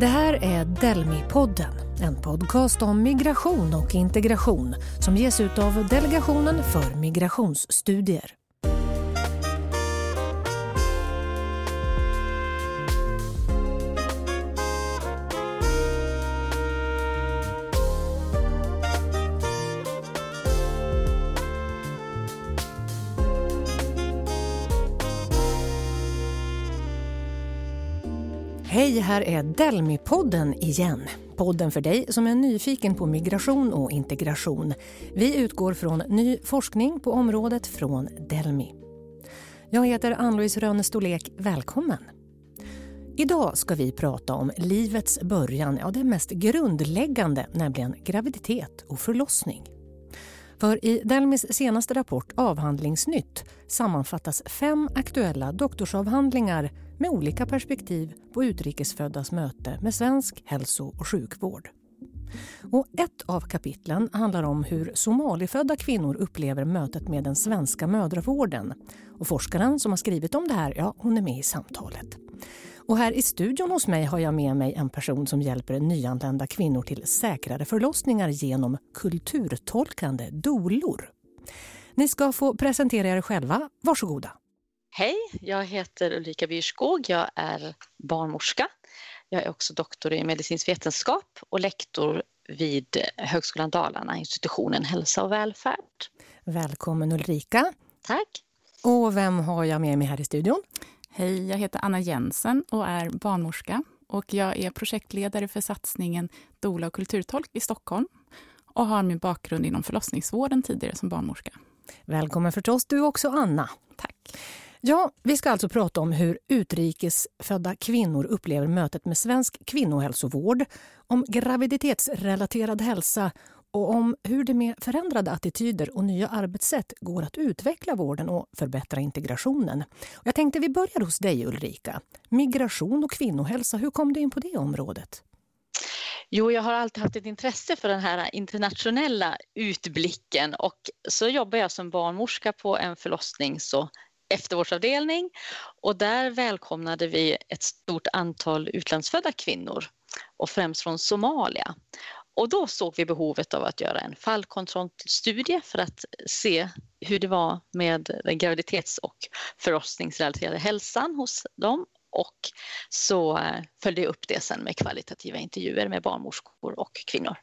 Det här är Delmi-podden, en podcast om migration och integration som ges ut av Delegationen för migrationsstudier. Här är Delmi-podden igen. Podden för dig som är nyfiken på migration och integration. Vi utgår från ny forskning på området från Delmi. Jag heter Ann-Louise Rönne-Stolek. Välkommen! Idag ska vi prata om livets början, ja det mest grundläggande, nämligen graviditet och förlossning. För i Delmis senaste rapport Avhandlingsnytt sammanfattas fem aktuella doktorsavhandlingar med olika perspektiv på utrikesföddas möte med svensk hälso och sjukvård. Och ett av kapitlen handlar om hur somalifödda kvinnor upplever mötet med den svenska mödravården. Och forskaren som har skrivit om det här, ja, hon är med i samtalet. Och här i studion hos mig har jag med mig en person som hjälper nyanlända kvinnor till säkrare förlossningar genom kulturtolkande dolor. Ni ska få presentera er själva. Varsågoda. Hej, jag heter Ulrika Byrskog. Jag är barnmorska. Jag är också doktor i medicinsk vetenskap och lektor vid Högskolan Dalarna, institutionen Hälsa och välfärd. Välkommen Ulrika. Tack. Och vem har jag med mig här i studion? Hej, jag heter Anna Jensen och är barnmorska. Och jag är projektledare för satsningen Dola och kulturtolk i Stockholm och har min bakgrund inom förlossningsvården tidigare som barnmorska. Välkommen förstås du också, Anna. Tack. Ja, vi ska alltså prata om hur utrikesfödda kvinnor upplever mötet med svensk kvinnohälsovård, om graviditetsrelaterad hälsa och om hur det med förändrade attityder och nya arbetssätt går att utveckla vården och förbättra integrationen. Jag tänkte vi börjar hos dig Ulrika. Migration och kvinnohälsa, hur kom du in på det området? Jo, jag har alltid haft ett intresse för den här internationella utblicken och så jobbar jag som barnmorska på en förlossnings och eftervårdsavdelning och där välkomnade vi ett stort antal utlandsfödda kvinnor och främst från Somalia. Och då såg vi behovet av att göra en fallkontrollstudie för att se hur det var med den graviditets och förlossningsrelaterade hälsan hos dem och så eh, följde jag upp det sen med kvalitativa intervjuer med barnmorskor och kvinnor.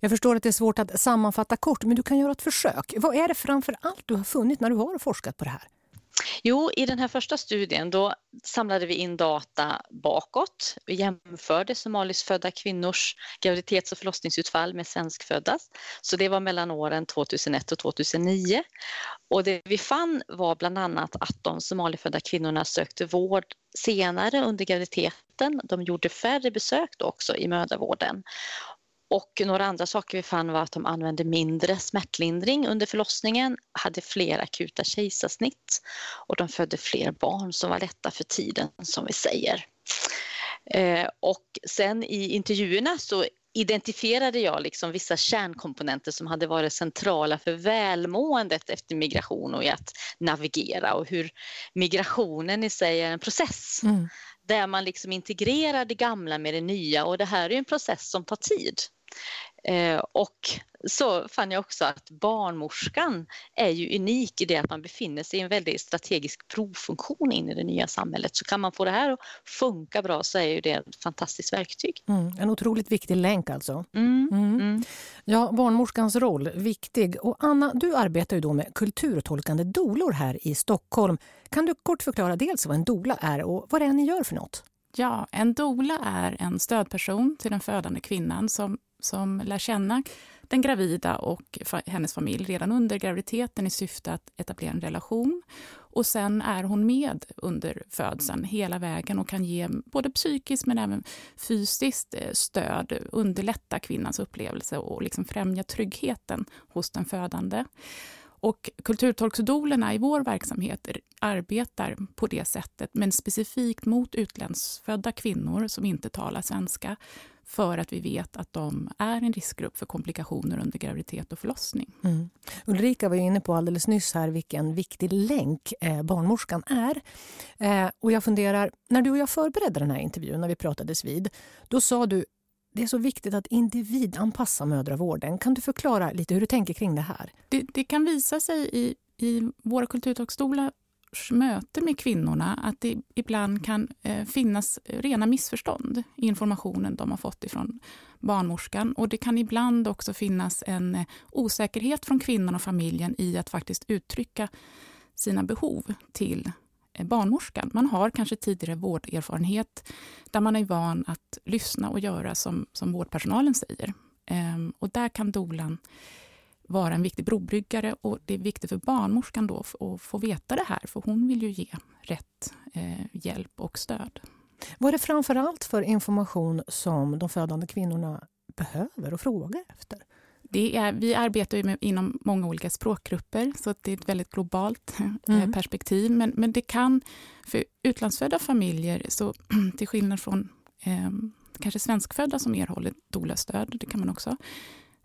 Jag förstår att det är svårt att sammanfatta kort, men du kan göra ett försök. Vad är det framför allt du har funnit när du har forskat på det här? Jo, i den här första studien då samlade vi in data bakåt. Vi jämförde somaliskfödda kvinnors graviditets och förlossningsutfall med svenskföddas. Så det var mellan åren 2001 och 2009. Och det vi fann var bland annat att de somalifödda kvinnorna sökte vård senare under graviditeten. De gjorde färre besök då också i mödravården. Och några andra saker vi fann var att de använde mindre smärtlindring under förlossningen, hade fler akuta kejsarsnitt och de födde fler barn som var lätta för tiden som vi säger. Eh, och sen i intervjuerna så identifierade jag liksom vissa kärnkomponenter som hade varit centrala för välmåendet efter migration och i att navigera och hur migrationen i sig är en process. Mm. Där man liksom integrerar det gamla med det nya och det här är en process som tar tid. Eh, och så fann jag också att barnmorskan är ju unik i det att man befinner sig i en väldigt strategisk provfunktion in i det nya samhället. Så kan man få det här att funka bra så är ju det ett fantastiskt verktyg. Mm, en otroligt viktig länk alltså. Mm, mm. mm. Ja, barnmorskans roll, viktig. Och Anna, du arbetar ju då med kulturtolkande dolor här i Stockholm. Kan du kort förklara dels vad en dola är och vad det är ni gör för något? Ja, en dola är en stödperson till den födande kvinnan som som lär känna den gravida och hennes familj redan under graviditeten i syfte att etablera en relation. Och sen är hon med under födseln hela vägen och kan ge både psykiskt men även fysiskt eh, stöd, underlätta kvinnans upplevelse och liksom främja tryggheten hos den födande. Och kulturtolksdolerna i vår verksamhet arbetar på det sättet, men specifikt mot utlandsfödda kvinnor som inte talar svenska för att vi vet att de är en riskgrupp för komplikationer under graviditet och förlossning. Mm. Ulrika var inne på alldeles nyss här vilken viktig länk eh, barnmorskan är. Eh, och jag funderar, när du och jag förberedde den här intervjun, när vi pratades vid, då sa du det är så viktigt att individanpassa mödravården. Kan du förklara lite hur du tänker kring det här? Det, det kan visa sig i, i våra kulturtalksstolar möte med kvinnorna att det ibland kan eh, finnas rena missförstånd i informationen de har fått ifrån barnmorskan. Och det kan ibland också finnas en eh, osäkerhet från kvinnan och familjen i att faktiskt uttrycka sina behov till eh, barnmorskan. Man har kanske tidigare vårderfarenhet där man är van att lyssna och göra som, som vårdpersonalen säger. Ehm, och där kan dolan vara en viktig brobryggare och det är viktigt för barnmorskan då att få veta det här för hon vill ju ge rätt eh, hjälp och stöd. Vad är det framför allt för information som de födande kvinnorna behöver och frågar efter? Det är, vi arbetar ju med, inom många olika språkgrupper så det är ett väldigt globalt eh, mm. perspektiv. Men, men det kan för utlandsfödda familjer, så till skillnad från eh, kanske svenskfödda som erhåller doula-stöd, det kan man också,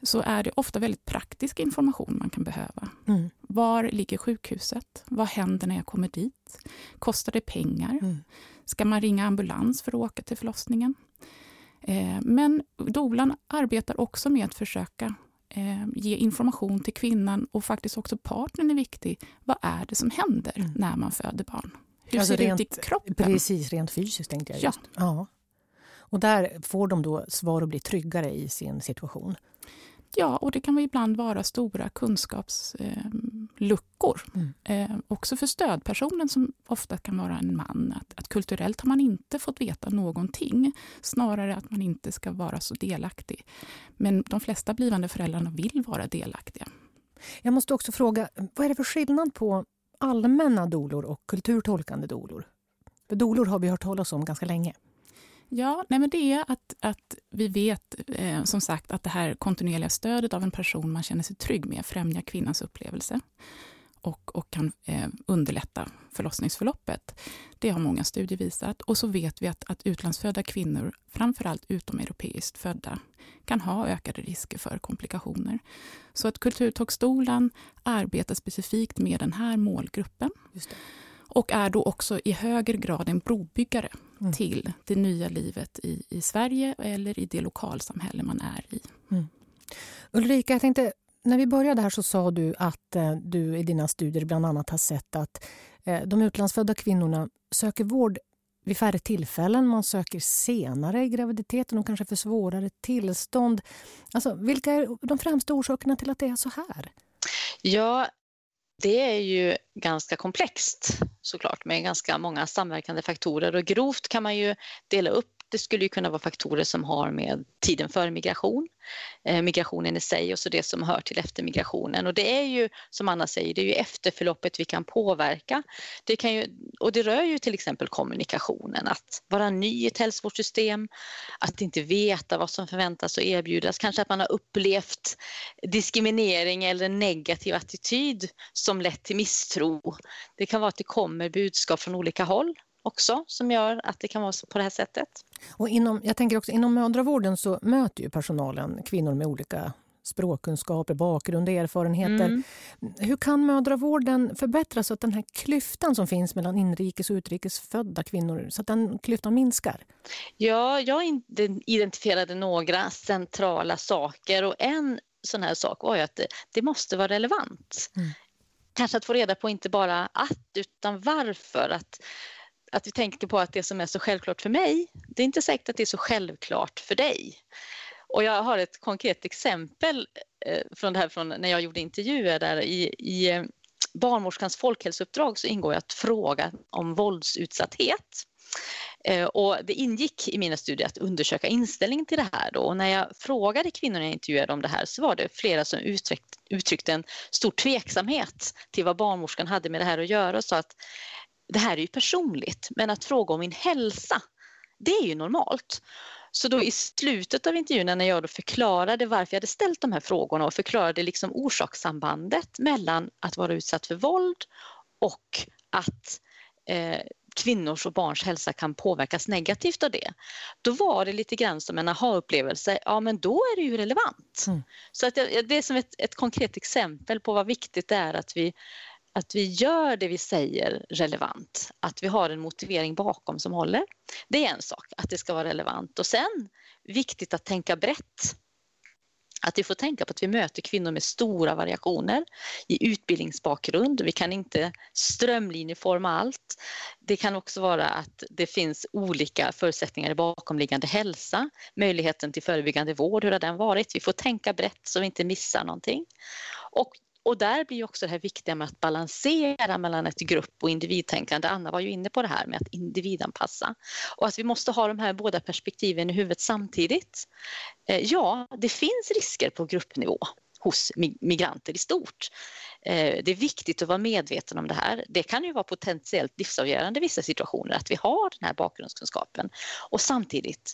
så är det ofta väldigt praktisk information man kan behöva. Mm. Var ligger sjukhuset? Vad händer när jag kommer dit? Kostar det pengar? Mm. Ska man ringa ambulans för att åka till förlossningen? Eh, men dolan arbetar också med att försöka eh, ge information till kvinnan och faktiskt också partnern är viktig. Vad är det som händer mm. när man föder barn? Hur alltså ser det ut i kroppen? Precis, rent fysiskt tänkte jag just. Ja. ja. Och där får de då svar och blir tryggare i sin situation. Ja, och det kan ibland vara stora kunskapsluckor. Eh, mm. eh, också för stödpersonen som ofta kan vara en man. Att, att, kulturellt har man inte fått veta någonting. Snarare att man inte ska vara så delaktig. Men de flesta blivande föräldrarna vill vara delaktiga. Jag måste också fråga, vad är det för skillnad på allmänna dolor och kulturtolkande dolor? För dolor har vi hört talas om ganska länge. Ja, nej men det är att, att vi vet eh, som sagt att det här kontinuerliga stödet av en person man känner sig trygg med främjar kvinnans upplevelse och, och kan eh, underlätta förlossningsförloppet. Det har många studier visat. Och så vet vi att, att utlandsfödda kvinnor, framförallt utomeuropeiskt födda, kan ha ökade risker för komplikationer. Så att Kulturtolkstolen arbetar specifikt med den här målgruppen. Och är då också i högre grad en brobyggare mm. till det nya livet i, i Sverige eller i det lokalsamhälle man är i. Mm. Ulrika, jag tänkte, när vi började här så sa du att eh, du i dina studier bland annat har sett att eh, de utlandsfödda kvinnorna söker vård vid färre tillfällen. Man söker senare i graviditeten och kanske för svårare tillstånd. Alltså, vilka är de främsta orsakerna till att det är så här? Ja, det är ju ganska komplext såklart med ganska många samverkande faktorer. Och grovt kan man ju dela upp det skulle ju kunna vara faktorer som har med tiden före migration, eh, migrationen i sig och så det som hör till efter migrationen. Och det är ju, som Anna säger, det är ju efterförloppet vi kan påverka. Det kan ju, och det rör ju till exempel kommunikationen, att vara ny i ett hälsovårdssystem, att inte veta vad som förväntas och erbjudas, kanske att man har upplevt diskriminering eller negativ attityd som lett till misstro. Det kan vara att det kommer budskap från olika håll också som gör att det kan vara på det här sättet. Och inom, jag tänker också inom mödravården så möter ju personalen kvinnor med olika språkkunskaper, bakgrund och erfarenheter. Mm. Hur kan mödravården förbättras så att den här klyftan som finns mellan inrikes och utrikes födda kvinnor, så att den klyftan minskar? Ja, jag identifierade några centrala saker och en sån här sak var ju att det, det måste vara relevant. Mm. Kanske att få reda på inte bara att utan varför. Att att vi tänker på att det som är så självklart för mig, det är inte säkert att det är så självklart för dig. Och jag har ett konkret exempel eh, från det här från när jag gjorde intervjuer där i, i eh, barnmorskans folkhälsouppdrag så ingår att fråga om våldsutsatthet. Eh, och det ingick i mina studier att undersöka inställningen till det här. Då. Och när jag frågade kvinnorna jag intervjuade om det här så var det flera som uttryckt, uttryckte en stor tveksamhet till vad barnmorskan hade med det här att göra och sa att det här är ju personligt, men att fråga om min hälsa, det är ju normalt. Så då i slutet av intervjun när jag då förklarade varför jag hade ställt de här frågorna och förklarade liksom orsakssambandet mellan att vara utsatt för våld och att eh, kvinnors och barns hälsa kan påverkas negativt av det. Då var det lite grann som en aha-upplevelse, ja men då är det ju relevant. Mm. Så att det är som ett, ett konkret exempel på vad viktigt det är att vi att vi gör det vi säger relevant, att vi har en motivering bakom som håller. Det är en sak, att det ska vara relevant. Och sen viktigt att tänka brett. Att vi får tänka på att vi möter kvinnor med stora variationer i utbildningsbakgrund. Vi kan inte strömlinjeforma allt. Det kan också vara att det finns olika förutsättningar i bakomliggande hälsa, möjligheten till förebyggande vård, hur har den varit? Vi får tänka brett så vi inte missar någonting. Och och där blir också det här viktiga med att balansera mellan ett grupp och individtänkande. Anna var ju inne på det här med att individanpassa och att vi måste ha de här båda perspektiven i huvudet samtidigt. Eh, ja, det finns risker på gruppnivå hos migranter i stort. Eh, det är viktigt att vara medveten om det här. Det kan ju vara potentiellt livsavgörande i vissa situationer att vi har den här bakgrundskunskapen och samtidigt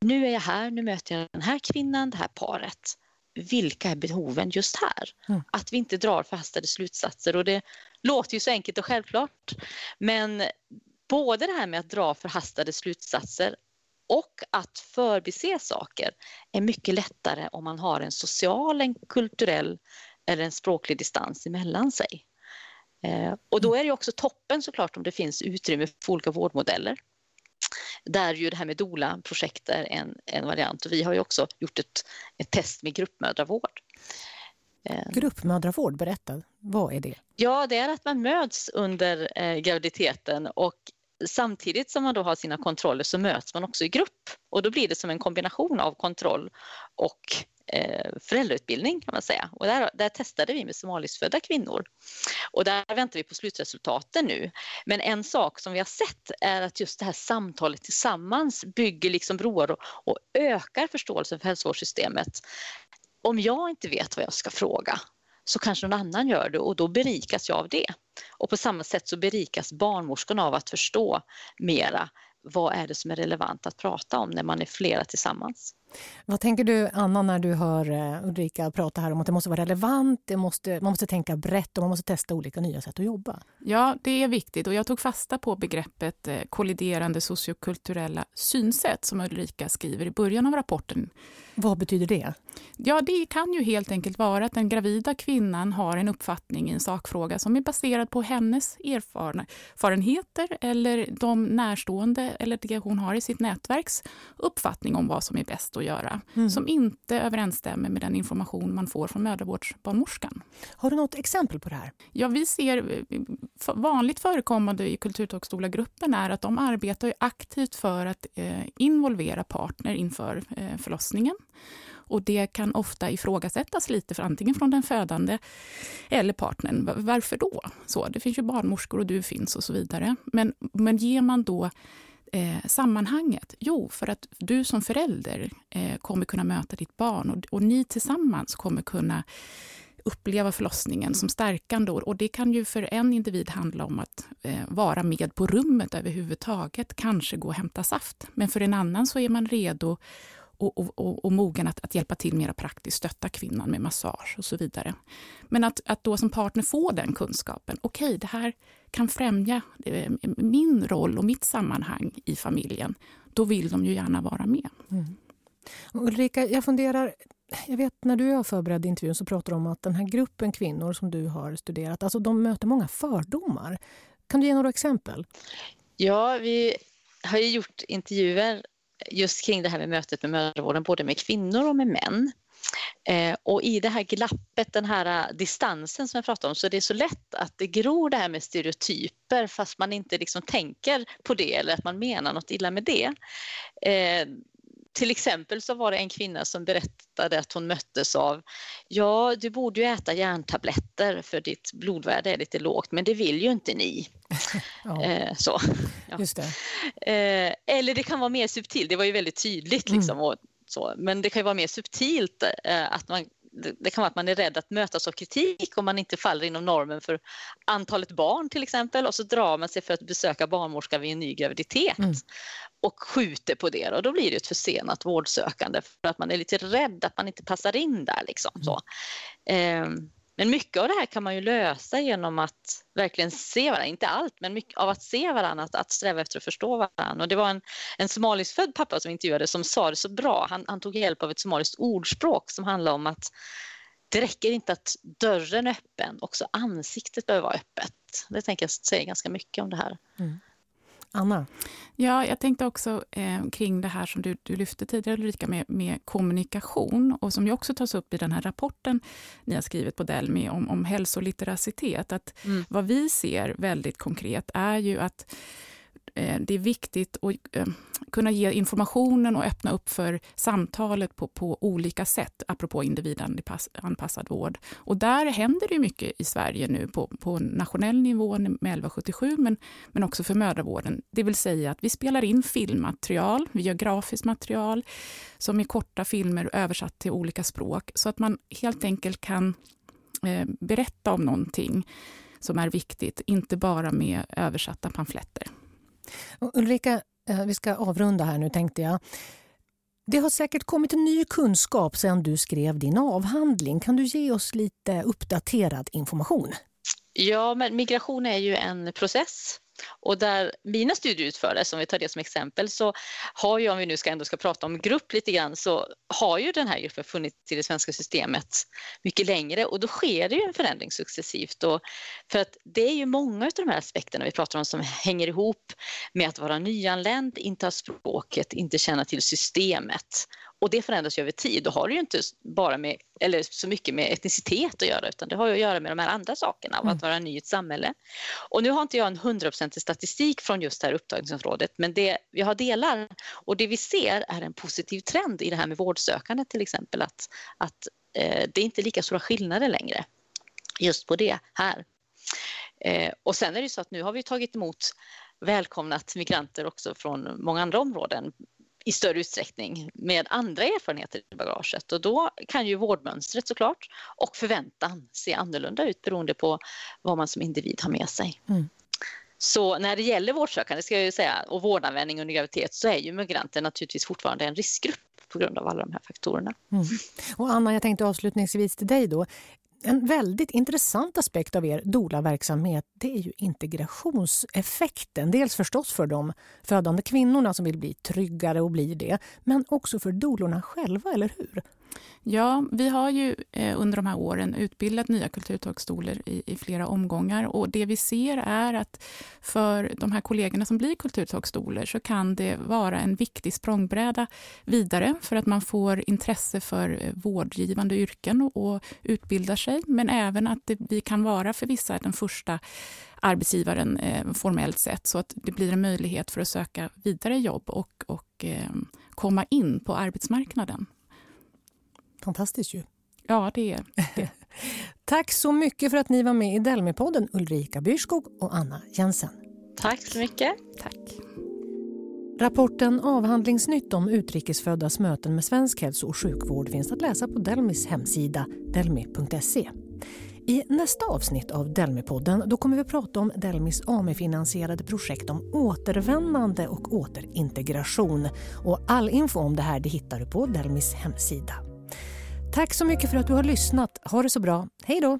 nu är jag här, nu möter jag den här kvinnan, det här paret vilka är behoven just här? Mm. Att vi inte drar förhastade slutsatser och det låter ju så enkelt och självklart. Men både det här med att dra förhastade slutsatser och att förbise saker är mycket lättare om man har en social, en kulturell eller en språklig distans emellan sig. Eh, och då är det också toppen såklart om det finns utrymme för olika vårdmodeller där ju det här med DOLA-projekt är en, en variant och vi har ju också gjort ett, ett test med gruppmödravård. Eh, gruppmödravård, berätta, vad är det? Ja, det är att man möts under eh, graviditeten och samtidigt som man då har sina kontroller så möts man också i grupp och då blir det som en kombination av kontroll och eh, föräldrautbildning kan man säga. Och där, där testade vi med somaliskfödda kvinnor. Och där väntar vi på slutresultaten nu. Men en sak som vi har sett är att just det här samtalet tillsammans bygger liksom broar och, och ökar förståelsen för hälsovårdssystemet. Om jag inte vet vad jag ska fråga så kanske någon annan gör det och då berikas jag av det. Och på samma sätt så berikas barnmorskorna av att förstå mera vad är det som är relevant att prata om när man är flera tillsammans. Vad tänker du, Anna, när du hör eh, Ulrika prata här om att det måste vara relevant, det måste, man måste tänka brett och man måste testa olika nya sätt att jobba? Ja, det är viktigt och jag tog fasta på begreppet eh, kolliderande sociokulturella synsätt som Ulrika skriver i början av rapporten. Vad betyder det? Ja, det kan ju helt enkelt vara att den gravida kvinnan har en uppfattning i en sakfråga som är baserad på hennes erfarenheter eller de närstående eller det hon har i sitt nätverks uppfattning om vad som är bäst att göra. Mm. Som inte överensstämmer med den information man får från mödravårdsbarnmorskan. Har du något exempel på det här? Ja, vi ser vanligt förekommande i kulturtolkstolargruppen är att de arbetar aktivt för att eh, involvera partner inför eh, förlossningen. Och det kan ofta ifrågasättas lite, för antingen från den födande eller partnern. Varför då? Så, det finns ju barnmorskor och du finns och så vidare. Men, men ger man då eh, sammanhanget? Jo, för att du som förälder eh, kommer kunna möta ditt barn och, och ni tillsammans kommer kunna uppleva förlossningen som stärkande. Och det kan ju för en individ handla om att eh, vara med på rummet överhuvudtaget, kanske gå och hämta saft. Men för en annan så är man redo och, och, och, mogen att, att, hjälpa till mer praktiskt, stötta kvinnan med massage och så vidare. Men att, att då som partner få den kunskapen, okej, okay, det här kan främja eh, min roll och mitt sammanhang i familjen, då vill de ju gärna vara med. Mm. Ulrika, jag funderar, jag vet när du har förberett intervjun så pratar du om att den här gruppen kvinnor som du har studerat, alltså de möter många fördomar. Kan du ge några exempel? Ja, vi har ju gjort intervjuer just kring det här med mötet med mödravården, både med kvinnor och med män. Eh, och i det här glappet, den här eh, distansen som jag pratade om, så det är så lätt att det gror det här med stereotyper fast man inte liksom tänker på det eller att man menar något illa med det. Eh, till exempel så var det en kvinna som berättade att hon möttes av Ja, du borde ju äta järntabletter för ditt blodvärde är lite lågt, men det vill ju inte ni. ja. eh, så. Ja. Just det. Eh, eller det kan vara mer subtilt, det var ju väldigt tydligt liksom. Mm. Och, så. Men det kan ju vara mer subtilt eh, att man det kan vara att man är rädd att mötas av kritik om man inte faller inom normen för antalet barn till exempel och så drar man sig för att besöka barnmorska vid en ny graviditet mm. och skjuter på det och då blir det ett försenat vårdsökande för att man är lite rädd att man inte passar in där. Liksom, så. Eh, men mycket av det här kan man ju lösa genom att verkligen se varandra, inte allt, men mycket av att se varandra, att, att sträva efter att förstå varandra. Och det var en, en somaliskfödd pappa som intervjuade som sa det så bra. Han, han tog hjälp av ett somaliskt ordspråk som handlar om att det räcker inte att dörren är öppen, också ansiktet behöver vara öppet. Det tänker jag säger ganska mycket om det här. Mm. Anna? Ja, jag tänkte också eh, kring det här som du, du lyfte tidigare, Ulrika, med, med, kommunikation och som ju också tas upp i den här rapporten ni har skrivit på Delmi om, om hälsolitteracitet. Att mm. Vad vi ser väldigt konkret är ju att Eh, det är viktigt att eh, kunna ge informationen och öppna upp för samtalet på, på olika sätt, apropå individanpassad vård. Och där händer det mycket i Sverige nu på, på nationell nivå med 1177, men, men också för mödravården. Det vill säga att vi spelar in filmmaterial, vi gör grafiskt material som är korta filmer översatt till olika språk, så att man helt enkelt kan eh, berätta om någonting som är viktigt, inte bara med översatta pamfletter. Ulrika, eh, vi ska avrunda här nu tänkte jag. Det har säkert kommit ny kunskap sedan du skrev din avhandling. Kan du ge oss lite uppdaterad information? Ja, men migration är ju en process och där mina studier utfördes, om vi tar det som exempel, så har ju, om vi nu ska ändå ska prata om grupp lite grann, så har ju den här gruppen funnits i det svenska systemet mycket längre och då sker det ju en förändring successivt. Och för att det är ju många av de här aspekterna vi pratar om som hänger ihop med att vara nyanländ, inte ha språket, inte känna till systemet och det förändras ju över tid. Då har det ju inte bara med, eller så mycket med etnicitet att göra utan det har ju att göra med de här andra sakerna mm. att vara ny i ett samhälle. Och nu har inte jag en hundraprocentig statistik från just det här upptagningsområdet men det vi har delar och det vi ser är en positiv trend i det här med vårdsökande till exempel att, att eh, det är inte lika stora skillnader längre just på det här. Eh, och sen är det så att nu har vi tagit emot välkomnat migranter också från många andra områden i större utsträckning med andra erfarenheter i bagaget och då kan ju vårdmönstret såklart och förväntan se annorlunda ut beroende på vad man som individ har med sig. Mm. Så när det gäller vårdsökande ska jag ju säga, och vårdanvändning under graviditet så är ju migranter naturligtvis fortfarande en riskgrupp på grund av alla de här faktorerna. Mm. Och Anna, jag tänkte avslutningsvis till dig då. En väldigt intressant aspekt av er doula-verksamhet det är ju integrationseffekten. Dels förstås för de födande kvinnorna som vill bli tryggare och blir det, men också för doulorna själva, eller hur? Ja, vi har ju eh, under de här åren utbildat nya kulturtolkstolar i, i, flera omgångar och det vi ser är att för de här kollegorna som blir kulturtolkstolar så kan det vara en viktig språngbräda vidare för att man får intresse för eh, vårdgivande yrken och, och utbildar sig, men även att det, vi kan vara för vissa den första arbetsgivaren eh, formellt sett så att det blir en möjlighet för att söka vidare jobb och, och eh, komma in på arbetsmarknaden. Fantastiskt ju. Ja, det är det. Tack så mycket för att ni var med i Delmi-podden, Ulrika Byrskog och Anna Jensen. Tack så mycket. Tack. Rapporten Avhandlingsnytt om utrikesföddas möten med svensk hälso och sjukvård finns att läsa på Delmis hemsida delmi.se. I nästa avsnitt av Delmi-podden då kommer vi att prata om Delmis AMI-finansierade projekt om återvändande och återintegration. Och all info om det här det hittar du på Delmis hemsida. Tack så mycket för att du har lyssnat. Ha det så bra. Hej då!